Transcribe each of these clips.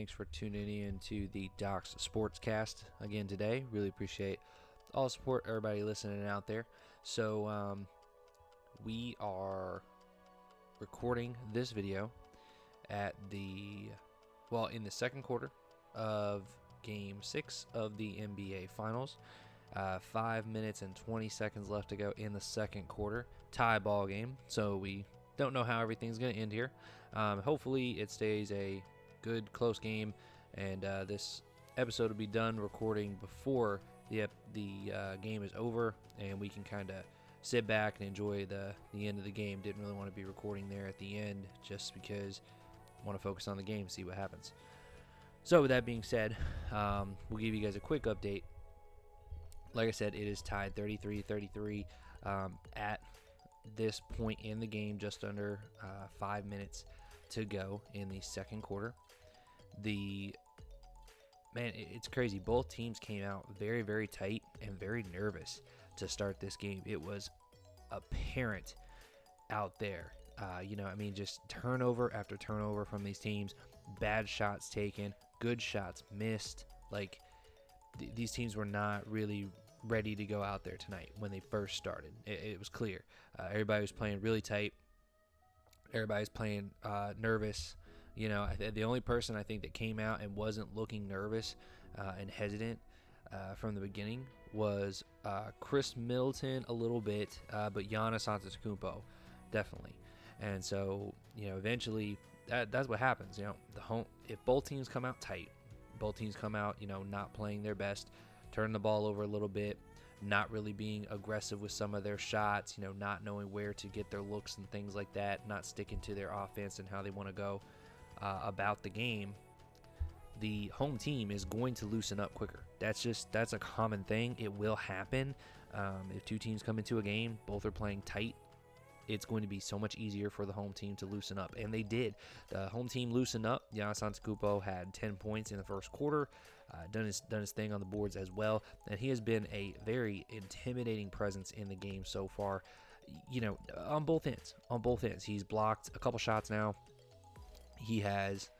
Thanks for tuning in to the Docs Sportscast again today. Really appreciate all support, everybody listening out there. So, um, we are recording this video at the, well, in the second quarter of game six of the NBA Finals. Uh, five minutes and 20 seconds left to go in the second quarter. Tie ball game. So we don't know how everything's going to end here. Um, hopefully, it stays a good, close game, and uh, this episode will be done recording before the the uh, game is over, and we can kind of sit back and enjoy the the end of the game. Didn't really want to be recording there at the end just because I want to focus on the game, see what happens. So, with that being said, um, we'll give you guys a quick update. Like I said, it is tied 33 33 um, at this point in the game, just under uh, five minutes to go in the second quarter. The man, it's crazy. Both teams came out very, very tight and very nervous to start this game. It was apparent out there. Uh, you know, I mean, just turnover after turnover from these teams, bad shots taken, good shots missed. Like, th- these teams were not really ready to go out there tonight when they first started. It, it was clear. Uh, everybody was playing really tight. Everybody's playing uh, nervous. You know, the only person I think that came out and wasn't looking nervous uh, and hesitant uh, from the beginning was uh, Khris Middleton a little bit, uh, but Giannis Antetokounmpo definitely. And so, you know, eventually that, that's what happens. You know, the home if both teams come out tight, both teams come out, you know, not playing their best, turn the ball over a little bit, not really being aggressive with some of their shots, you know, not knowing where to get their looks and things like that, not sticking to their offense and how they want to go uh, about the game, the home team is going to loosen up quicker. That's just that's a common thing. It will happen. Um, if two teams come into a game, both are playing tight. It's going to be so much easier for the home team to loosen up, and they did. The home team loosened up. Giannis Antetokounmpo had 10 points in the first quarter uh, done his done his thing on the boards as well, and he has been a very intimidating presence in the game so far. You know, on both ends, on both ends, he's blocked a couple shots now. He has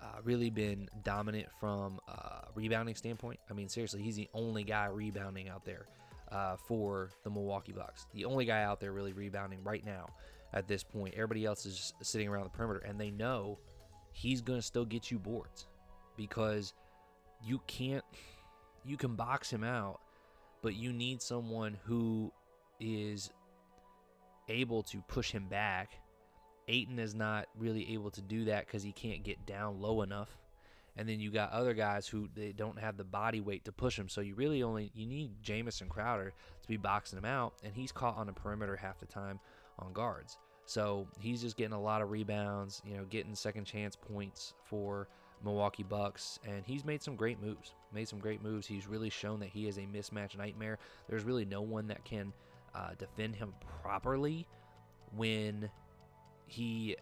uh, really been dominant from a rebounding standpoint. I mean, seriously, he's the only guy rebounding out there uh, for the Milwaukee Bucks. The only guy out there really rebounding right now at this point. Everybody else is sitting around the perimeter, and they know he's going to still get you boards because you can't you can box him out, but you need someone who is able to push him back. Ayton is not really able to do that because he can't get down low enough. And then you got other guys who they don't have the body weight to push him. So you really only you need Jamison Crowder to be boxing him out, and he's caught on the perimeter half the time on guards. So he's just getting a lot of rebounds, you know, getting second chance points for Milwaukee Bucks, and he's made some great moves. Made some great moves. He's really shown that he is a mismatch nightmare. There's really no one that can uh, defend him properly when he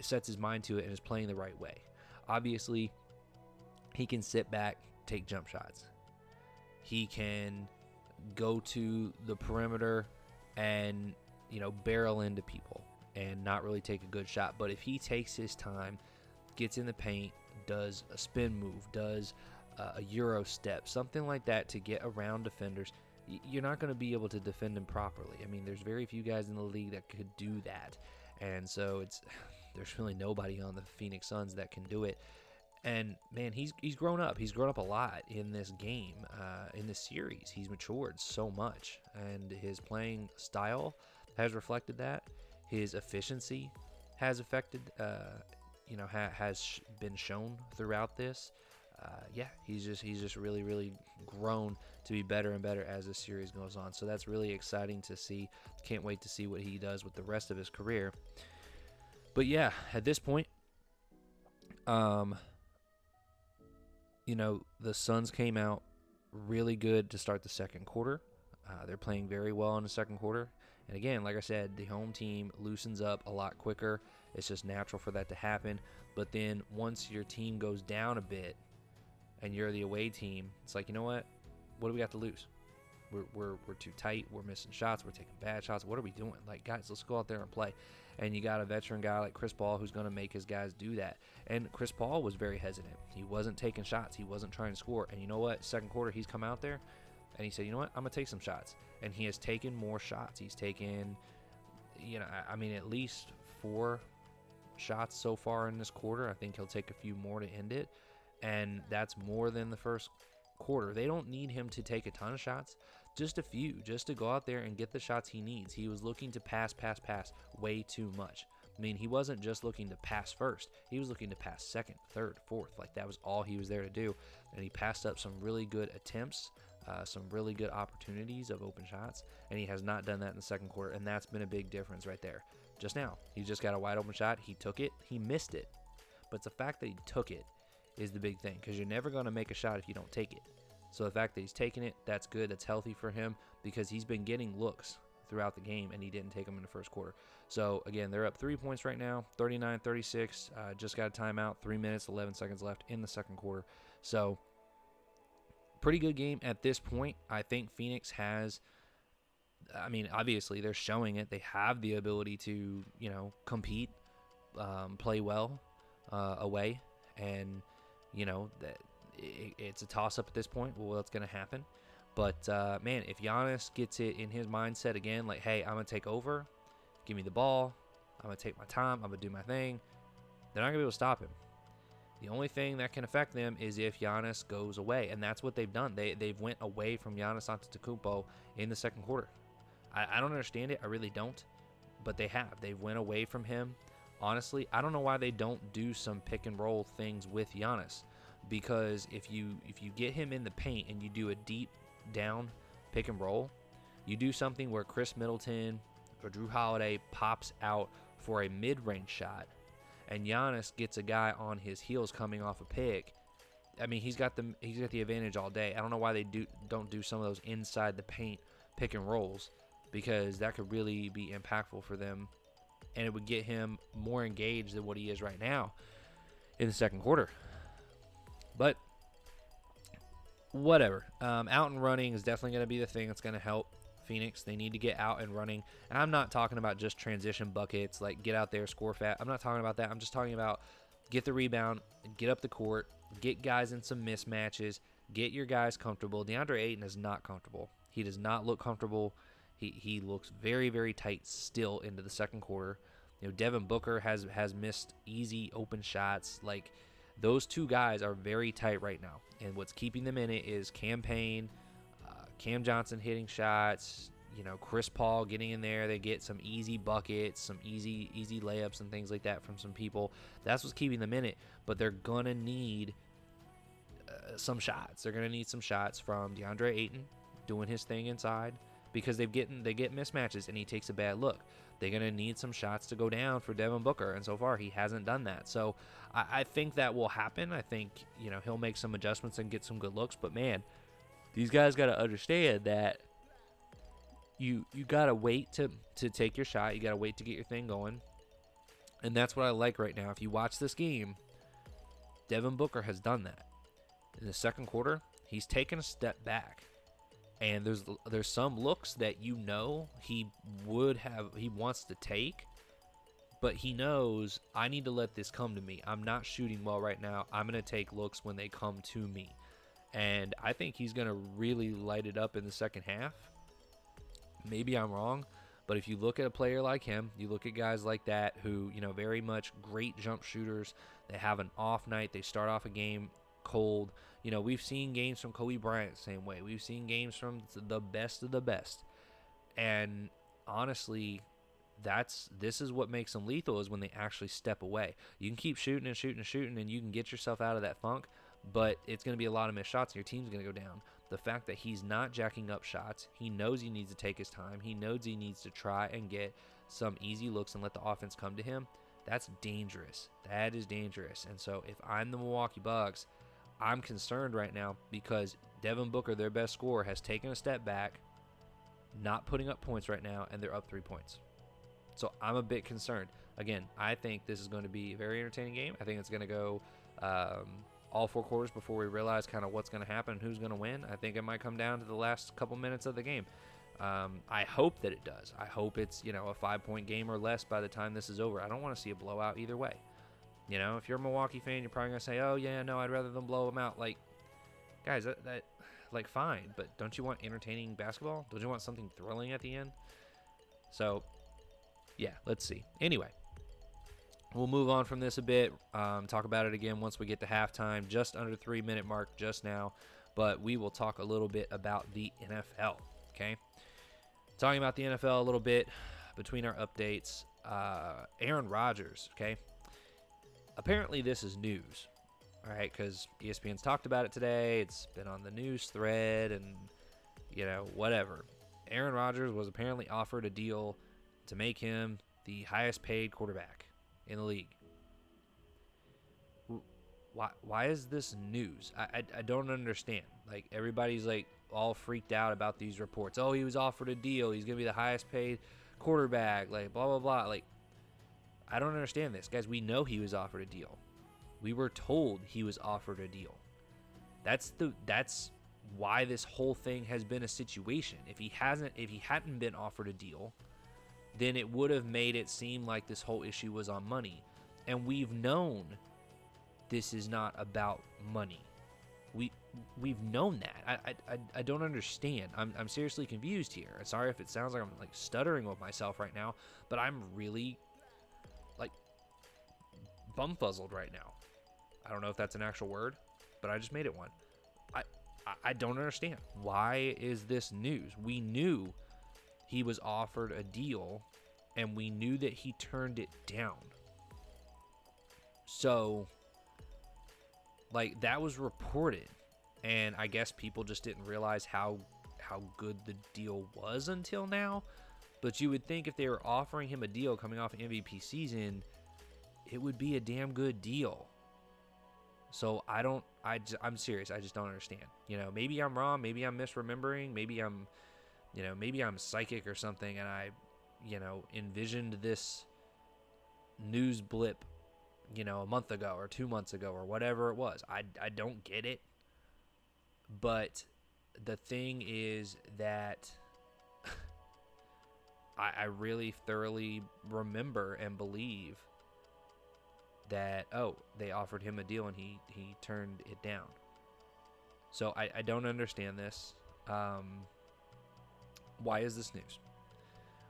sets his mind to it and is playing the right way. Obviously, he can sit back, take jump shots. He can go to the perimeter and you know barrel into people and not really take a good shot. But if he takes his time, gets in the paint, does a spin move, does a euro step, something like that to get around defenders, you're not going to be able to defend him properly. I mean, there's very few guys in the league that could do that, and so it's there's really nobody on the Phoenix Suns that can do it. And man, he's he's grown up. He's grown up a lot in this game, uh, in this series. He's matured so much, and his playing style has reflected that. His efficiency has affected uh, you know ha- has sh- been shown throughout this. Uh, yeah, he's just he's just really really grown to be better and better as the series goes on. So that's really exciting to see. Can't wait to see what he does with the rest of his career. But yeah, at this point, um, you know the Suns came out really good to start the second quarter. Uh, they're playing very well in the second quarter. And again, like I said, the home team loosens up a lot quicker. It's just natural for that to happen. But then once your team goes down a bit and you're the away team, it's like, you know what? What do we got to lose? We're, we're, we're too tight. We're missing shots. We're taking bad shots. What are we doing? Like, guys, let's go out there and play. And you got a veteran guy like Chris Paul who's going to make his guys do that. And Chris Paul was very hesitant. He wasn't taking shots. He wasn't trying to score. And you know what? Second quarter, he's come out there and he said, you know what? I'm going to take some shots. And he has taken more shots. He's taken, you know, I mean, at least four shots so far in this quarter. I think he'll take a few more to end it. And that's more than the first quarter. They don't need him to take a ton of shots, just a few, just to go out there and get the shots he needs. He was looking to pass, pass, pass way too much. I mean, he wasn't just looking to pass first, he was looking to pass second, third, fourth. Like that was all he was there to do. And he passed up some really good attempts. Uh, some really good opportunities of open shots, and he has not done that in the second quarter, and that's been a big difference right there. Just now, he just got a wide open shot. He took it. He missed it, but the fact that he took it is the big thing because you're never going to make a shot if you don't take it. So the fact that he's taking it, that's good. That's healthy for him because he's been getting looks throughout the game and he didn't take them in the first quarter. So again, they're up three points right now 39 36. Uh, just got a timeout, three minutes, 11 seconds left in the second quarter. So pretty good game at this point. I think Phoenix has. I mean, obviously they're showing it. They have the ability to, you know, compete, um, play well uh, away, and you know that it, it's a toss up at this point. Well, what's going to happen? But uh, man, if Giannis gets it in his mindset again, like, hey, I'm gonna take over, give me the ball, I'm gonna take my time, I'm gonna do my thing, they're not gonna be able to stop him. The only thing that can affect them is if Giannis goes away, and that's what they've done. They they've went away from Giannis Antetokounmpo in the second quarter. I, I don't understand it. I really don't, but they have. They went away from him. Honestly, I don't know why they don't do some pick and roll things with Giannis because if you if you get him in the paint and you do a deep down pick and roll, you do something where Khris Middleton or Jrue Holiday pops out for a mid-range shot, and Giannis gets a guy on his heels coming off a pick. I mean, he's got the he's got the advantage all day. I don't know why they do don't do some of those inside the paint pick and rolls because that could really be impactful for them, and it would get him more engaged than what he is right now in the second quarter. But whatever. Um, out and running is definitely going to be the thing that's going to help Phoenix. They need to get out and running. And I'm not talking about just transition buckets, like get out there, score fat. I'm not talking about that. I'm just talking about get the rebound, get up the court, get guys in some mismatches, get your guys comfortable. DeAndre Ayton is not comfortable. He does not look comfortable. He, he looks very, very tight still into the second quarter. You know, Devin Booker has has missed easy open shots. Like those two guys are very tight right now, and what's keeping them in it is Cam Payne, uh, Cam Johnson hitting shots. You know, Chris Paul getting in there. They get some easy buckets, some easy easy layups, and things like that from some people. That's what's keeping them in it. But they're gonna need uh, some shots. They're gonna need some shots from DeAndre Ayton doing his thing inside because they've getting they get mismatches and he takes a bad look. They're gonna need some shots to go down for Devin Booker, and so far he hasn't done that. So I, I think that will happen. I think you know he'll make some adjustments and get some good looks. But man, these guys got to understand that you you gotta wait to to take your shot. You gotta wait to get your thing going, and that's what I like right now. If you watch this game, Devin Booker has done that. In the second quarter, he's taken a step back and there's there's some looks that you know he would have he wants to take but he knows I need to let this come to me. I'm not shooting well right now. I'm going to take looks when they come to me. And I think he's going to really light it up in the second half. Maybe I'm wrong, but if you look at a player like him, you look at guys like that who, you know, very much great jump shooters. They have an off night. They start off a game cold. You know, we've seen games from Kobe Bryant same way. We've seen games from the best of the best. And honestly, that's this is what makes them lethal is when they actually step away. You can keep shooting and shooting and shooting and you can get yourself out of that funk, but it's going to be a lot of missed shots and your team's going to go down. The fact that he's not jacking up shots, he knows he needs to take his time. He knows he needs to try and get some easy looks and let the offense come to him. That's dangerous. That is dangerous. And so if I'm the Milwaukee Bucks, I'm concerned right now because Devin Booker, their best scorer, has taken a step back, not putting up points right now, and they're up three points. So I'm a bit concerned. Again, I think this is going to be a very entertaining game. I think it's going to go um, all four quarters before we realize kind of what's going to happen and who's going to win. I think it might come down to the last couple minutes of the game. Um, I hope that it does. I hope it's you know a five point game or less by the time this is over. I don't want to see a blowout either way. You know, if you're a Milwaukee fan, you're probably gonna say, "Oh yeah, no, I'd rather them blow them out." Like, guys, that, that like fine, but don't you want entertaining basketball? Don't you want something thrilling at the end? So, yeah, let's see. Anyway, we'll move on from this a bit. Um, talk about it again once we get to halftime. Just under three minute mark just now, but we will talk a little bit about the NFL. Okay talking about the NFL a little bit between our updates. Uh, Aaron Rodgers, okay? Apparently, this is news, all right? Because ESPN's talked about it today. It's been on the news thread and, you know, whatever. Aaron Rodgers was apparently offered a deal to make him the highest paid quarterback in the league. Why, why is this news? I, I, I don't understand. Like, everybody's like, all freaked out about these reports. Oh, he was offered a deal. He's going to be the highest paid quarterback. Like, blah, blah, blah. Like, I don't understand this. Guys, we know he was offered a deal. We were told he was offered a deal. That's the that's why this whole thing has been a situation. If he hasn't if he hadn't been offered a deal, then it would have made it seem like this whole issue was on money. And we've known this is not about money. We we've known that. I, I, I don't understand. I'm, I'm seriously confused here. Sorry if it sounds like I'm like stuttering with myself right now, but I'm really bumfuzzled right now. I don't know if that's an actual word, but I just made it one. I, I, don't understand. Why is this news? We knew he was offered a deal and we knew that he turned it down. So, like, that was reported and I guess people just didn't realize how how good the deal was until now. But you would think if they were offering him a deal coming off MVP season, it would be a damn good deal. So I don't I I'm serious. I just don't understand. You know, maybe I'm wrong, maybe I'm misremembering, maybe I'm you know, maybe I'm psychic or something and I you know, envisioned this news blip, you know, a month ago or 2 months ago or whatever it was. I I don't get it. But the thing is that I, I really thoroughly remember and believe that oh they offered him a deal and he he turned it down. So I, I don't understand this. Um, why is this news?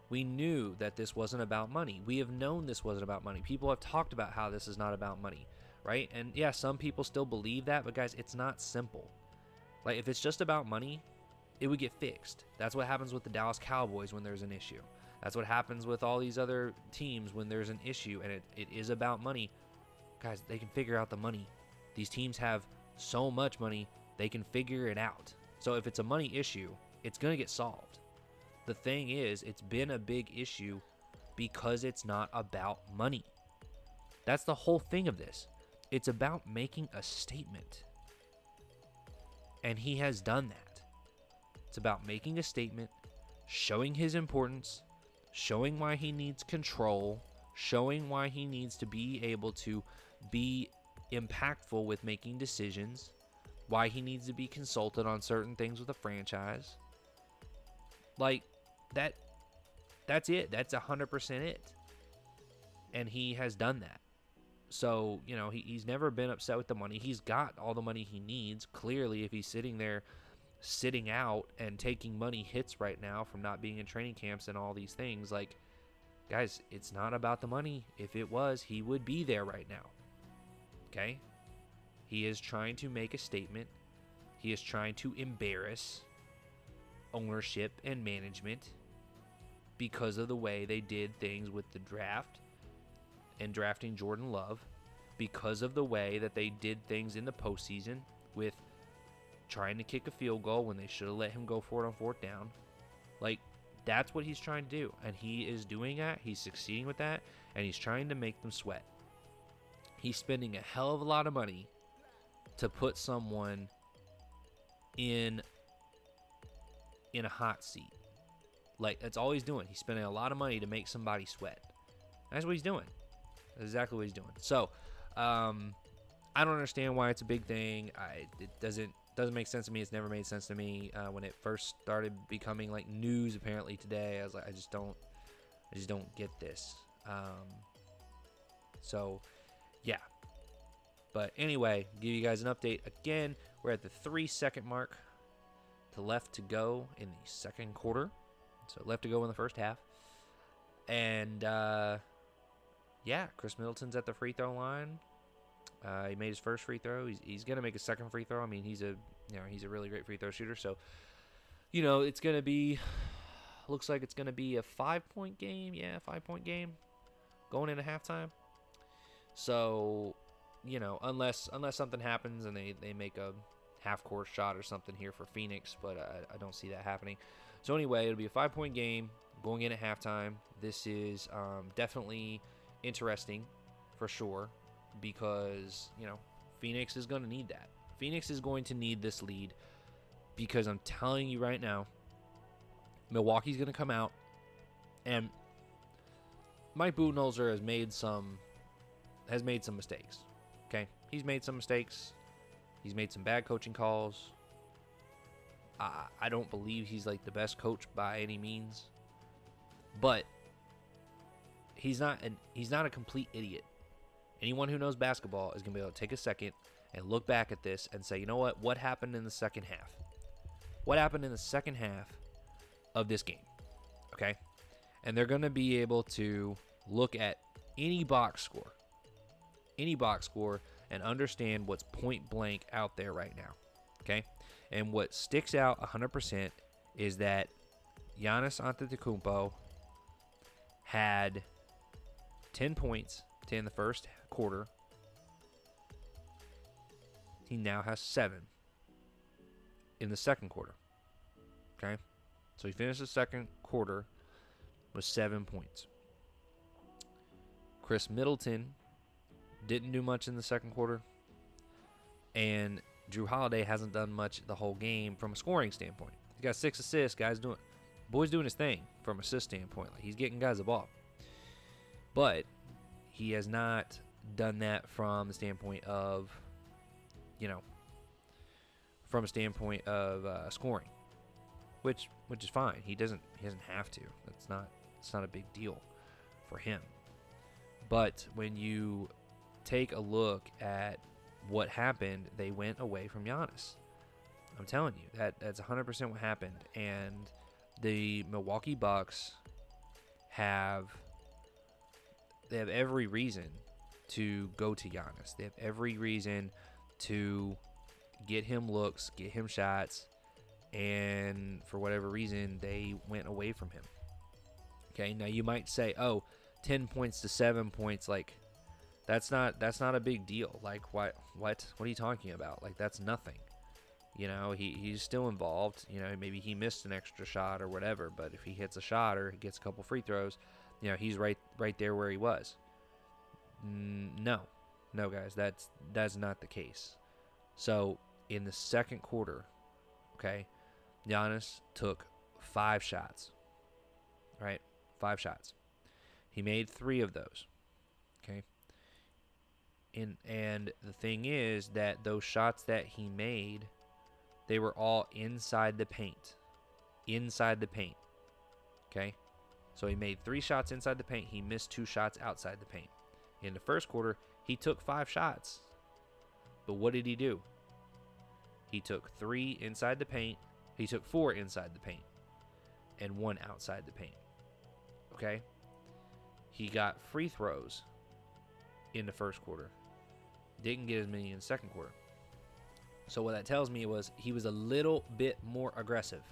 We knew that this wasn't about money. We have known this wasn't about money. People have talked about how this is not about money, right? And yeah, some people still believe that, but guys, it's not simple. Like, if it's just about money, it would get fixed. That's what happens with the Dallas Cowboys when there's an issue. That's what happens with all these other teams when there's an issue and it, it is about money. Guys, they can figure out the money. These teams have so much money, they can figure it out. So if it's a money issue, it's going to get solved. The thing is, it's been a big issue because it's not about money. That's the whole thing of this. It's about making a statement. And he has done that. It's about making a statement, showing his importance, showing why he needs control, showing why he needs to be able to be impactful with making decisions, why he needs to be consulted on certain things with a franchise. Like that that's it. That's 100% it. And he has done that. So, you know, he, he's never been upset with the money. He's got all the money he needs. Clearly, if he's sitting there sitting out and taking money hits right now from not being in training camps and all these things, like, guys, it's not about the money. If it was, he would be there right now. Okay? He is trying to make a statement. He is trying to embarrass ownership and management because of the way they did things with the draft and drafting Jordan Love because of the way that they did things in the postseason with trying to kick a field goal when they should have let him go for it on fourth down. Like, that's what he's trying to do. And he is doing that. He's succeeding with that. And he's trying to make them sweat. He's spending a hell of a lot of money to put someone in in a hot seat. Like that's all he's doing. He's spending a lot of money to make somebody sweat. That's what he's doing. That's exactly what he's doing. So, um, I, don't understand why it's a big thing. I it doesn't doesn't make sense to me. It's never made sense to me uh, when it first started becoming like news. Apparently today, I was like, I just don't, I just don't get this. Um, so, yeah. But anyway, give you guys an update again. We're at the three second mark to left to go in the second quarter. So left to go in the first half. And uh, yeah, Khris Middleton's at the free throw line. Uh, he made his first free throw. He's, he's gonna make a second free throw. I mean, he's a you know he's a really great free throw shooter. So you know it's gonna be looks like it's gonna be a five point game. Yeah, five point game going into halftime. So you know unless unless something happens and they they make a half court shot or something here for Phoenix, but I, I don't see that happening. So anyway, it'll be a five point game going in at halftime. This is um, definitely interesting for sure because, you know, Phoenix is going to need that. Phoenix is going to need this lead because I'm telling you right now, Milwaukee's going to come out and Mike Budenholzer has made some has made some mistakes. Okay? He's made some mistakes. He's made some bad coaching calls. I, I don't believe he's like the best coach by any means. But he's not an he's not a complete idiot. Anyone who knows basketball is to be able to take a second and look back at this and say, you know what? What happened in the second half? What happened in the second half of this game? Okay. And they're to be able to look at any box score, any box score, and understand what's point blank out there right now. Okay. And what sticks out 100% is that Giannis Antetokounmpo had 10 points, 10 in the first quarter. He now has seven in the second quarter. Okay? So he finished the second quarter with seven points. Khris Middleton didn't do much in the second quarter. And Jrue Holiday hasn't done much the whole game from a scoring standpoint. He's got six assists. Guys doing, boy's doing his thing from assist standpoint. Like he's getting guys the ball, but he has not done that from the standpoint of, you know, from a standpoint of uh, scoring, which which is fine. He doesn't he doesn't have to. That's not it's not a big deal for him. But when you take a look at what happened, they went away from Giannis. I'm telling you that that's 100% what happened, and the Milwaukee Bucks have they have every reason to go to Giannis. They have every reason to get him looks, get him shots, and for whatever reason, they went away from him. Okay, now you might say, "Oh, 10 points to 7 points like that's not that's not a big deal. Like what what what are you talking about? Like that's nothing. You know, he, he's still involved. You know, maybe he missed an extra shot or whatever, but if he hits a shot or he gets a couple free throws, you know, he's right right there where he was. No, no, guys, that's that's not the case. So in the second quarter, okay, Giannis took five shots. Right, five shots. He made three of those. Okay. And and the thing is that those shots that he made, they were all inside the paint. Inside the paint. Okay. So he made three shots inside the paint. He missed two shots outside the paint. In the first quarter, he took five shots. But what did he do? He took three inside the paint. He took four inside the paint and one outside the paint. Okay? He got free throws in the first quarter. Didn't get as many in the second quarter. So what that tells me was he was a little bit more aggressive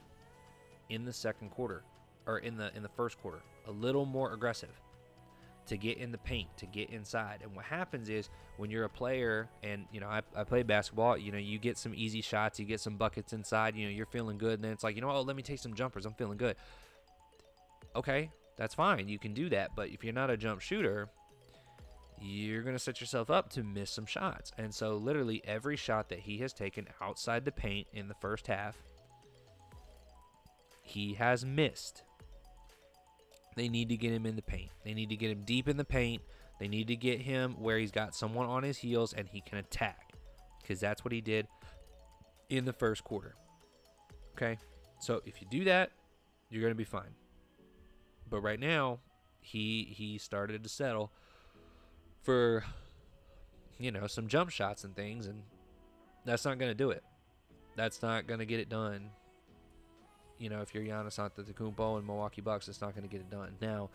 in the second quarter or in the in the first quarter, a little more aggressive to get in the paint, to get inside. And what happens is when you're a player and, you know, I, I play basketball, you know, you get some easy shots, you get some buckets inside, you know, you're feeling good. And then it's like, you know, oh, let me take some jumpers. I'm feeling good. Okay, that's fine. You can do that. But if you're not a jump shooter, you're going to set yourself up to miss some shots. And so, literally, every shot that he has taken outside the paint in the first half, he has missed. They need to get him in the paint. They need to get him deep in the paint They need to get him where he's got someone on his heels and he can attack because that's what he did in the first quarter. Okay? So if you do that, you're going to be fine. But right now, he he started to settle for you know, some jump shots and things and that's not going to do it. That's not going to get it done. You know, if you're Giannis Antetokounmpo and Milwaukee Bucks, it's not going to get it done. Now,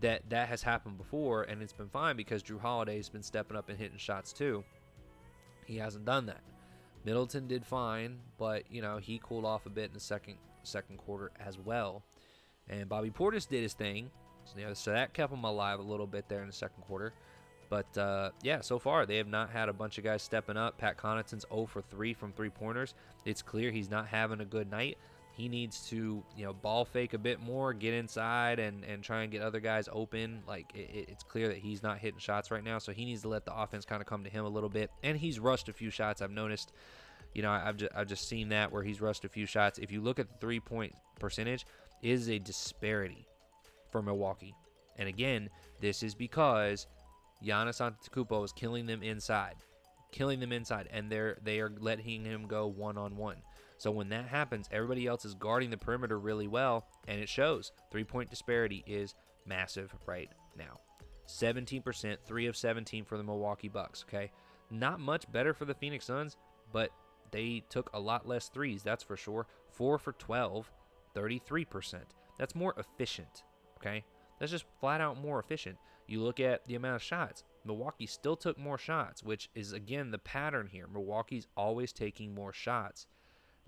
that that has happened before and it's been fine because Jrue Holiday's been stepping up and hitting shots too. He hasn't done that. Middleton did fine, but you know he cooled off a bit in the second second quarter as well. And Bobby Portis did his thing, so, you know, so that kept him alive a little bit there in the second quarter. But uh, yeah, so far they have not had a bunch of guys stepping up. Pat Connaughton's 0 for 3 from three pointers. It's clear he's not having a good night. He needs to, you know, ball fake a bit more, get inside, and and try and get other guys open. Like it, it's clear that he's not hitting shots right now, so he needs to let the offense kind of come to him a little bit. And he's rushed a few shots. I've noticed. You know, I've just, I've just seen that where he's rushed a few shots. If you look at the three point percentage, is a disparity for Milwaukee. And again, this is because Giannis Antetokounmpo is killing them inside, killing them inside, and they're they are letting him go one on one. So when that happens, everybody else is guarding the perimeter really well, and it shows. Three point disparity is massive right now. 17%, 3 of 17 for the Milwaukee Bucks, okay? Not much better for the Phoenix Suns, but they took a lot less threes, that's for sure. 4 for 12, 33%. That's more efficient, okay? That's just flat out more efficient. You look at the amount of shots. Milwaukee still took more shots, which is again the pattern here. Milwaukee's always taking more shots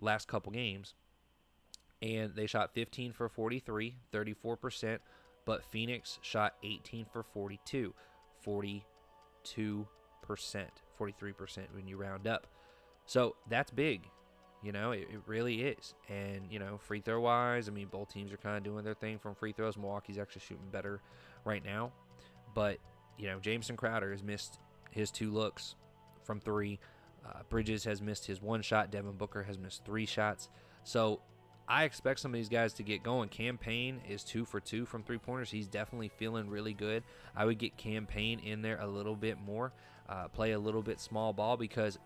last couple games. And they shot 15 for 43, 34%, but Phoenix shot 18 for 42, 42%, 43% when you round up. So that's big. You know, it, it, really is. And, you know, free throw wise, I mean, both teams are kind of doing their thing from free throws. Milwaukee's actually shooting better right now. But, you know, Jameson Crowder has missed his two looks from three. Uh, Bridges has missed his one shot. Devin Booker has missed three shots. So I expect some of these guys to get going. Cam Payne is two for two from three pointers. He's definitely feeling really good. I would get Cam Payne in there a little bit more, uh, play a little bit small ball because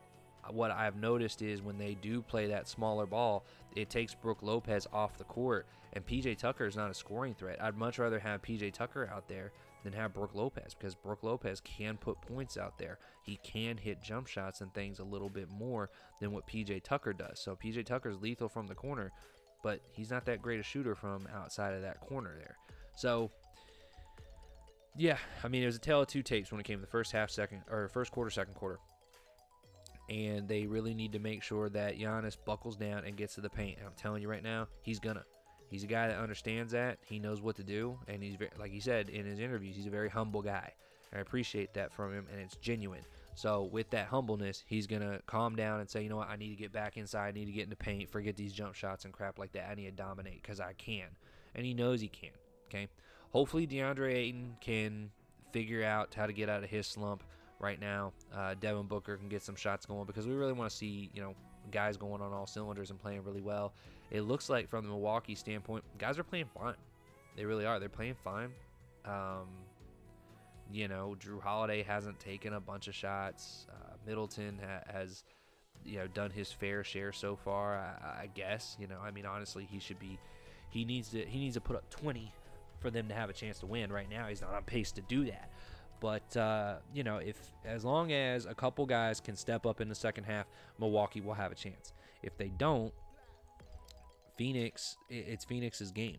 what I've noticed is when they do play that smaller ball, it takes Brook Lopez off the court, and PJ Tucker is not a scoring threat. I'd much rather have PJ Tucker out there than have Brook Lopez because Brook Lopez can put points out there. He can hit jump shots and things a little bit more than what PJ Tucker does. So PJ Tucker's lethal from the corner, but he's not that great a shooter from outside of that corner there. So yeah, I mean it was a tale of two tapes when it came to the first half, second or first quarter, second quarter and they really need to make sure that Giannis buckles down and gets to the paint. And I'm telling you right now, he's gonna. He's a guy that understands that. He knows what to do, and he's very, like he said in his interviews, he's a very humble guy. I appreciate that from him, and it's genuine. So with that humbleness, he's gonna calm down and say, you know what, I need to get back inside. I need to get in the paint. Forget these jump shots and crap like that. I need to dominate because I can, and he knows he can. Okay. Hopefully DeAndre Ayton can figure out how to get out of his slump right now. Uh, Devin Booker can get some shots going because we really want to see, you know, guys going on all cylinders and playing really well. It looks like from the Milwaukee standpoint, guys are playing fine. They really are. They're playing fine. Um, you know, Jrue Holiday hasn't taken a bunch of shots. Uh, Middleton ha- has, you know, done his fair share so far. I-, I guess. You know, I mean, honestly, he should be. He needs to. He needs to put up 20 for them to have a chance to win. Right now, he's not on pace to do that. But uh, you know, if as long as a couple guys can step up in the second half, Milwaukee will have a chance. If they don't, Phoenix, it's Phoenix's game.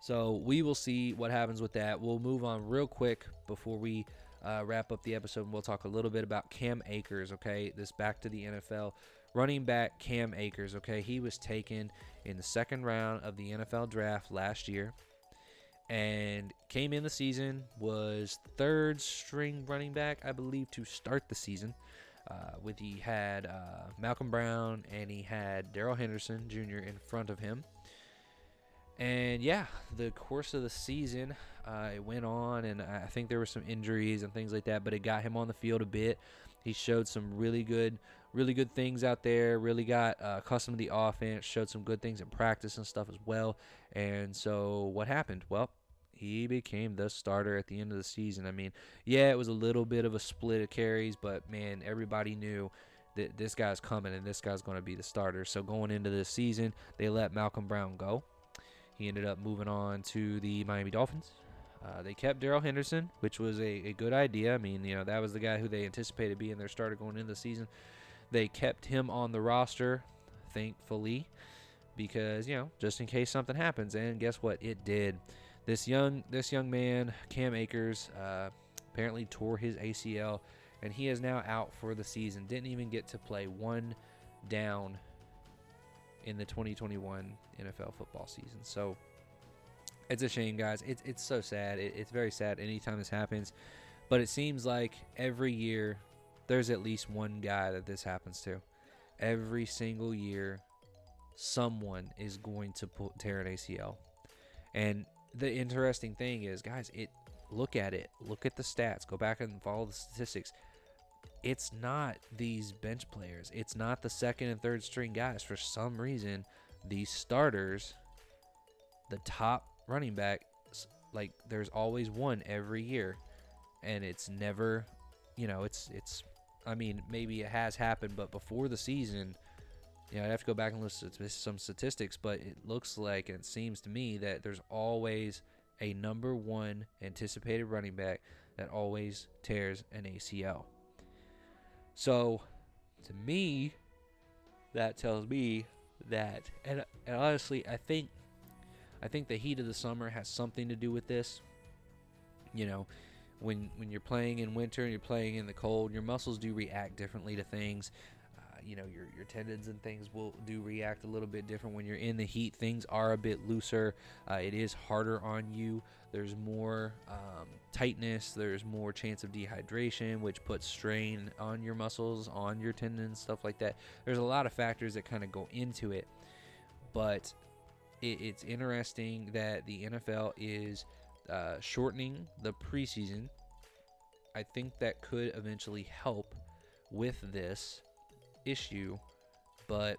So we will see what happens with that. We'll move on real quick before we uh, wrap up the episode. And we'll talk a little bit about Cam Akers. Okay, this back to the NFL running back Cam Akers. Okay, he was taken in the second round of the NFL draft last year and came in the season was third string running back, I believe, to start the season. Uh, with he had uh, Malcolm Brown and he had Darrell Henderson Jr. in front of him. And yeah, the course of the season, uh, it went on, and I think there were some injuries and things like that, but it got him on the field a bit. He showed some really good, really good things out there. Really got uh, accustomed to the offense. Showed some good things in practice and stuff as well. And so what happened? Well, he became the starter at the end of the season. I mean, yeah, it was a little bit of a split of carries, but man, everybody knew that this guy's coming and this guy's going to be the starter. So going into this season, they let Malcolm Brown go. He ended up moving on to the Miami Dolphins. Uh, they kept Darrell Henderson, which was a, a good idea. I mean, you know, that was the guy who they anticipated being their starter going into the season. They kept him on the roster, thankfully, because, you know, just in case something happens. And guess what? It did. This young this young man, Cam Akers, uh, apparently tore his ACL, and he is now out for the season. Didn't even get to play one down in the 2021 NFL football season. So it's a shame, guys. It's it's so sad. It, it's very sad anytime this happens, but it seems like every year there's at least one guy that this happens to. Every single year, someone is going to pull, tear an ACL, and the interesting thing is, guys, it look at it, look at the stats, go back and follow the statistics. It's not these bench players. It's not the second and third string guys. For some reason, these starters, the top running back, like there's always one every year, and it's never, you know, it's it's. I mean, maybe it has happened, but before the season, you know, I'd have to go back and listen to some statistics, but it looks like and it seems to me that there's always a number one anticipated running back that always tears an ACL. So, to me, that tells me that, and, and honestly, I think, I think the heat of the summer has something to do with this. You know, when when you're playing in winter and you're playing in the cold, your muscles do react differently to things you know your your tendons and things will do react a little bit different when you're in the heat. Things are a bit looser. Uh, it is harder on you. There's more um, tightness. There's more chance of dehydration, which puts strain on your muscles, on your tendons, stuff like that. There's a lot of factors that kind of go into it, but it, it's interesting that the NFL is uh, shortening the preseason. I think that could eventually help with this issue, but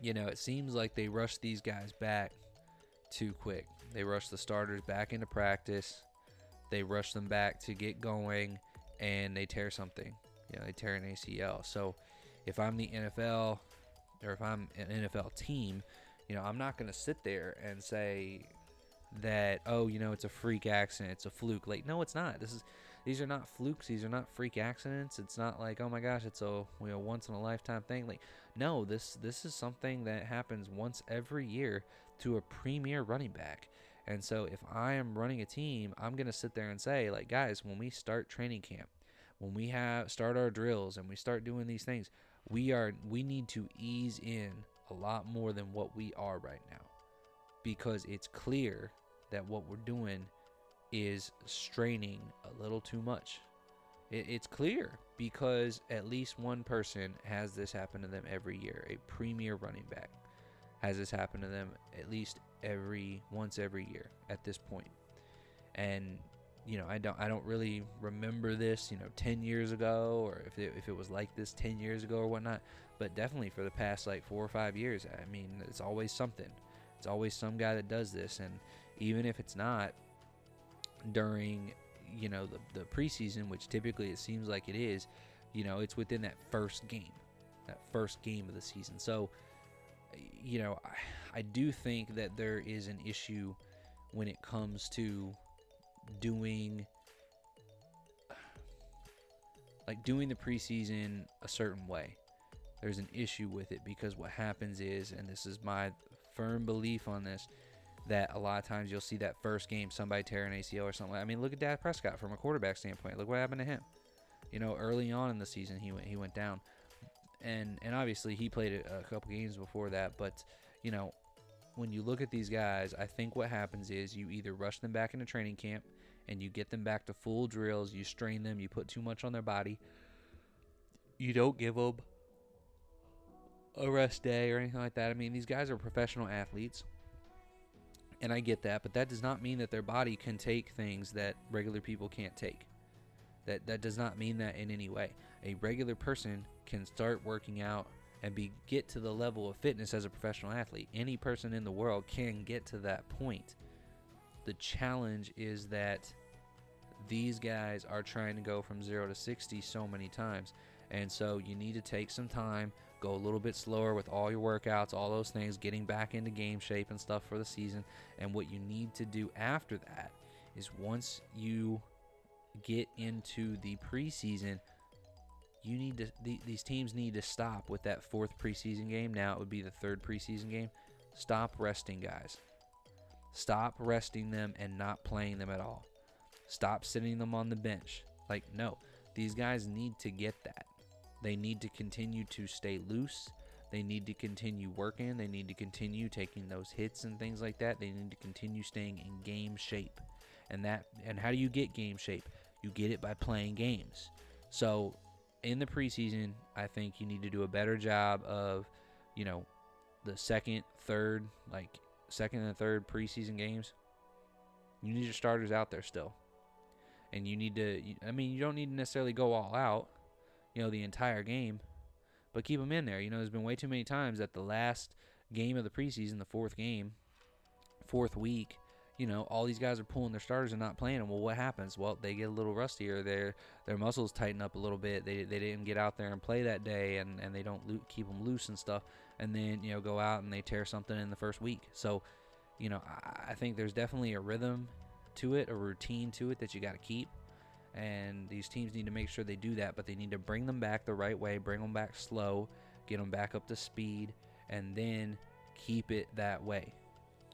you know, it seems like they rush these guys back too quick. They rush the starters back into practice. They rush them back to get going and they tear something. You know, they tear an ACL. So if I'm the NFL or if I'm an NFL team, you know, I'm not going to sit there and say that, oh, you know, it's a freak accident, it's a fluke. Like, no, it's not. This is these are not flukes. These are not freak accidents. It's not like oh my gosh, it's a you know once in a lifetime thing. Like no, this this is something that happens once every year to a premier running back. And so if I am running a team, I'm gonna sit there and say like guys, when we start training camp, when we have start our drills and we start doing these things, we are we need to ease in a lot more than what we are right now because it's clear that what we're doing is straining a little too much. It, it's clear because at least one person has this happen to them every year. A premier running back has this happen to them at least every once every year at this point. And you know, I don't I don't really remember this, you know, 10 years ago or if it, if it was like this 10 years ago or whatnot, but definitely for the past like 4 or 5 years, I mean, it's always something. It's always some guy that does this and even if it's not during you know the, the preseason which typically it seems like it is you know it's within that first game that first game of the season so you know I, I do think that there is an issue when it comes to doing like doing the preseason a certain way there's an issue with it because what happens is and this is my firm belief on this that a lot of times you'll see that first game somebody tear an ACL or something. I mean, look at Dak Prescott from a quarterback standpoint. Look what happened to him. You know, early on in the season he went he went down, and and obviously he played a couple games before that. But you know, when you look at these guys, I think what happens is you either rush them back into training camp and you get them back to full drills. You strain them. You put too much on their body. You don't give them a rest day or anything like that. I mean, these guys are professional athletes and I get that, but that does not mean that their body can take things that regular people can't take. That that does not mean that in any way. A regular person can start working out and be get to the level of fitness as a professional athlete. Any person in the world can get to that point. The challenge is that these guys are trying to go from 0 to 60 so many times. And so you need to take some time, go a little bit slower with all your workouts, all those things, getting back into game shape and stuff for the season. And what you need to do after that is once you get into the preseason, you need to the, these teams need to stop with that fourth preseason game. Now it would be the third preseason game. Stop resting guys. Stop resting them and not playing them at all. Stop sitting them on the bench. Like no, these guys need to get that. They need to continue to stay loose. They need to continue working. They need to continue taking those hits and things like that. They need to continue staying in game shape. And that and how do you get game shape? You get it by playing games. So in the preseason, I think you need to do a better job of, you know, the second, third, like second and third preseason games. You need your starters out there still. And you need to, I mean, you don't need to necessarily go all out, you know, the entire game, but keep them in there. You know, there's been way too many times that the last game of the preseason, the fourth game, fourth week, you know, all these guys are pulling their starters and not playing them. Well, what happens? Well, they get a little rustier. their their muscles tighten up a little bit. They, they didn't get out there and play that day, and, and they don't lo- keep them loose and stuff. And then you know go out and they tear something in the first week. So, you know, I, I think there's definitely a rhythm to it, a routine to it that you got to keep. And these teams need to make sure they do that, but they need to bring them back the right way, bring them back slow, get them back up to speed, and then keep it that way.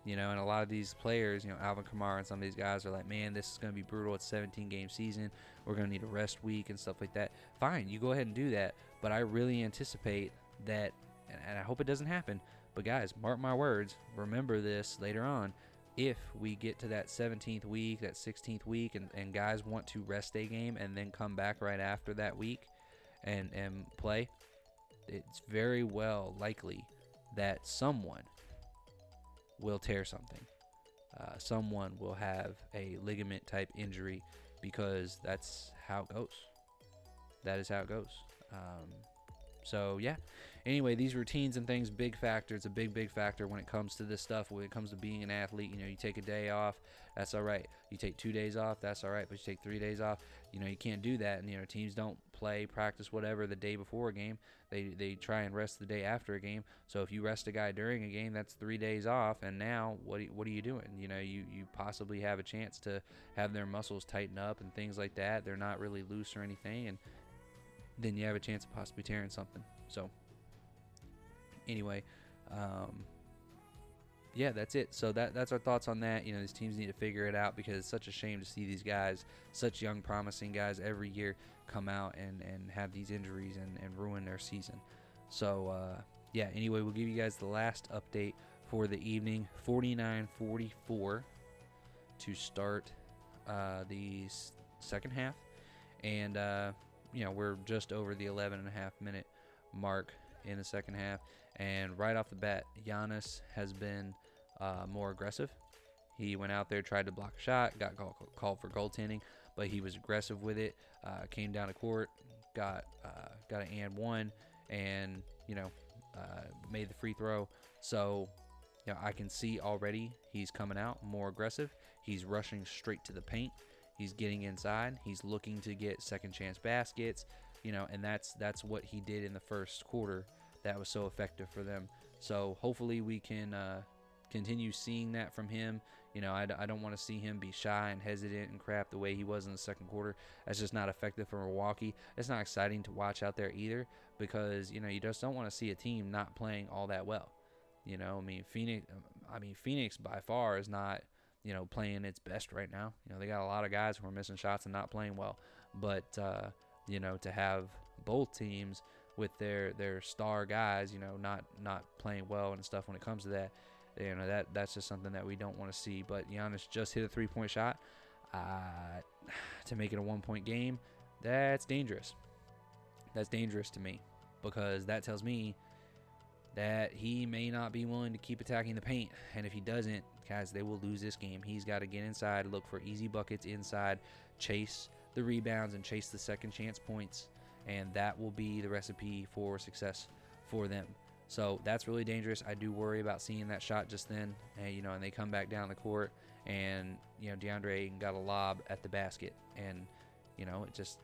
You know, and a lot of these players, you know, Alvin Kamara and some of these guys are like, man, this is going to be brutal. It's 17 game season. We're going to need a rest week and stuff like that. Fine, you go ahead and do that. But I really anticipate that, and I hope it doesn't happen. But guys, mark my words. Remember this later on. If we get to that 17th week, that 16th week, and, and guys want to rest a game and then come back right after that week and, and play, it's very well likely that someone will tear something. Uh, someone will have a ligament type injury because that's how it goes. That is how it goes. Um, so yeah. Anyway, these routines and things, big factor. It's a big, big factor when it comes to this stuff. When it comes to being an athlete, you know, you take a day off, that's all right. You take two days off, that's all right. But you take three days off, you know, you can't do that. And you know, teams don't play, practice, whatever the day before a game. They they try and rest the day after a game. So if you rest a guy during a game, that's three days off. And now what what are you doing? You know, you you possibly have a chance to have their muscles tighten up and things like that. They're not really loose or anything, and then you have a chance of possibly tearing something. So anyway, um, yeah, that's it. So that that's our thoughts on that. You know, these teams need to figure it out because it's such a shame to see these guys, such young, promising guys, every year come out and, and have these injuries and, and ruin their season. So, uh, yeah, anyway, we'll give you guys the last update for the evening 49 44 to start uh, the second half. And, uh, you know, we're just over the 11 and a half minute mark in the second half. And right off the bat, Giannis has been uh, more aggressive. He went out there, tried to block a shot, got call, called for goaltending, but he was aggressive with it. Uh, came down to court, got uh, got an and one, and you know uh, made the free throw. So you know I can see already he's coming out more aggressive. He's rushing straight to the paint. He's getting inside. He's looking to get second chance baskets. You know, and that's that's what he did in the first quarter. That was so effective for them. So hopefully we can uh, continue seeing that from him. You know, I, I don't want to see him be shy and hesitant and crap the way he was in the second quarter. That's just not effective for Milwaukee. It's not exciting to watch out there either because you know you just don't want to see a team not playing all that well. You know, I mean Phoenix. I mean Phoenix by far is not you know playing its best right now. You know they got a lot of guys who are missing shots and not playing well. But uh, you know to have both teams with their their star guys, you know, not not playing well and stuff when it comes to that you know that that's just something that we don't want to see. But Giannis just hit a three point shot uh, to make it a one point game. That's dangerous. That's dangerous to me because that tells me that he may not be willing to keep attacking the paint. And if he doesn't, guys, they will lose this game. He's got to get inside, look for easy buckets inside, chase the rebounds, and chase the second chance points. And that will be the recipe for success for them. So that's really dangerous. I do worry about seeing that shot just then, and you know, and they come back down the court, and you know, DeAndre got a lob at the basket, and you know, it just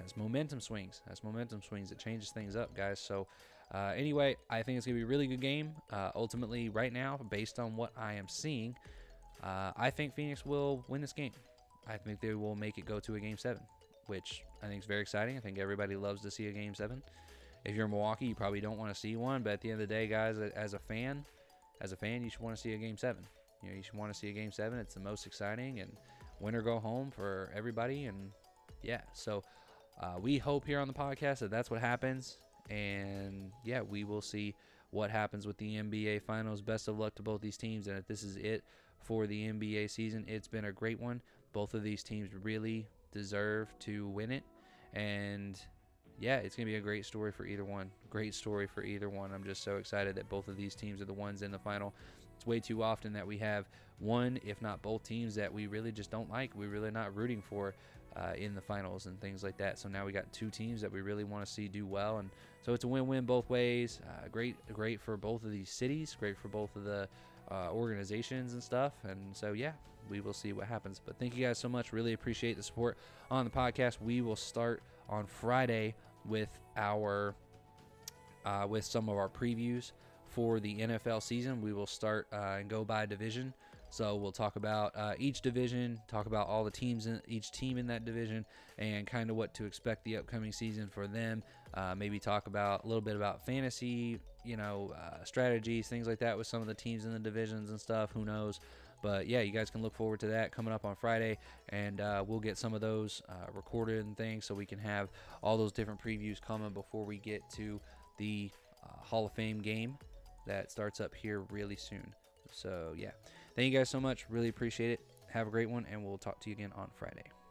has momentum swings. Has momentum swings. It changes things up, guys. So. Uh, anyway, I think it's to be a really good game. Uh, ultimately, right now, based on what I am seeing, uh, I think Phoenix will win this game. I think they will make it go to a game seven, which I think is very exciting. I think everybody loves to see a game seven. If you're Milwaukee, you probably don't want to see one, but at the end of the day, guys, as a fan, as a fan, you should want to see a game seven. You know, you should want to see a game seven. It's the most exciting and win or go home for everybody. And yeah, so uh, we hope here on the podcast that that's what happens. And yeah, we will see what happens with the NBA Finals. Best of luck to both these teams. And if this is it for the NBA season, it's been a great one. Both of these teams really deserve to win it. And yeah, it's going to be a great story for either one. Great story for either one. I'm just so excited that both of these teams are the ones in the final. It's way too often that we have one, if not both teams that we really just don't like. We're really not rooting for uh, in the finals and things like that. So now we got two teams that we really want to see do well, and so it's a win-win both ways. Uh, great, great for both of these cities. Great for both of the uh, organizations and stuff. And so yeah, we will see what happens. But thank you guys so much. Really appreciate the support on the podcast. We will start on Friday with our uh, with some of our previews for the NFL season. We will start uh, and go by division. So we'll talk about uh, each division, talk about all the teams in each team in that division, and kind of what to expect the upcoming season for them. Uh, maybe talk about a little bit about fantasy, you know, uh, strategies, things like that with some of the teams in the divisions and stuff. Who knows? But yeah, you guys can look forward to that coming up on Friday, and uh, we'll get some of those uh, recorded and things so we can have all those different previews coming before we get to the uh, Hall of Fame game that starts up here really soon. So yeah, thank you guys so much. Really appreciate it. Have a great one, and we'll talk to you again on Friday.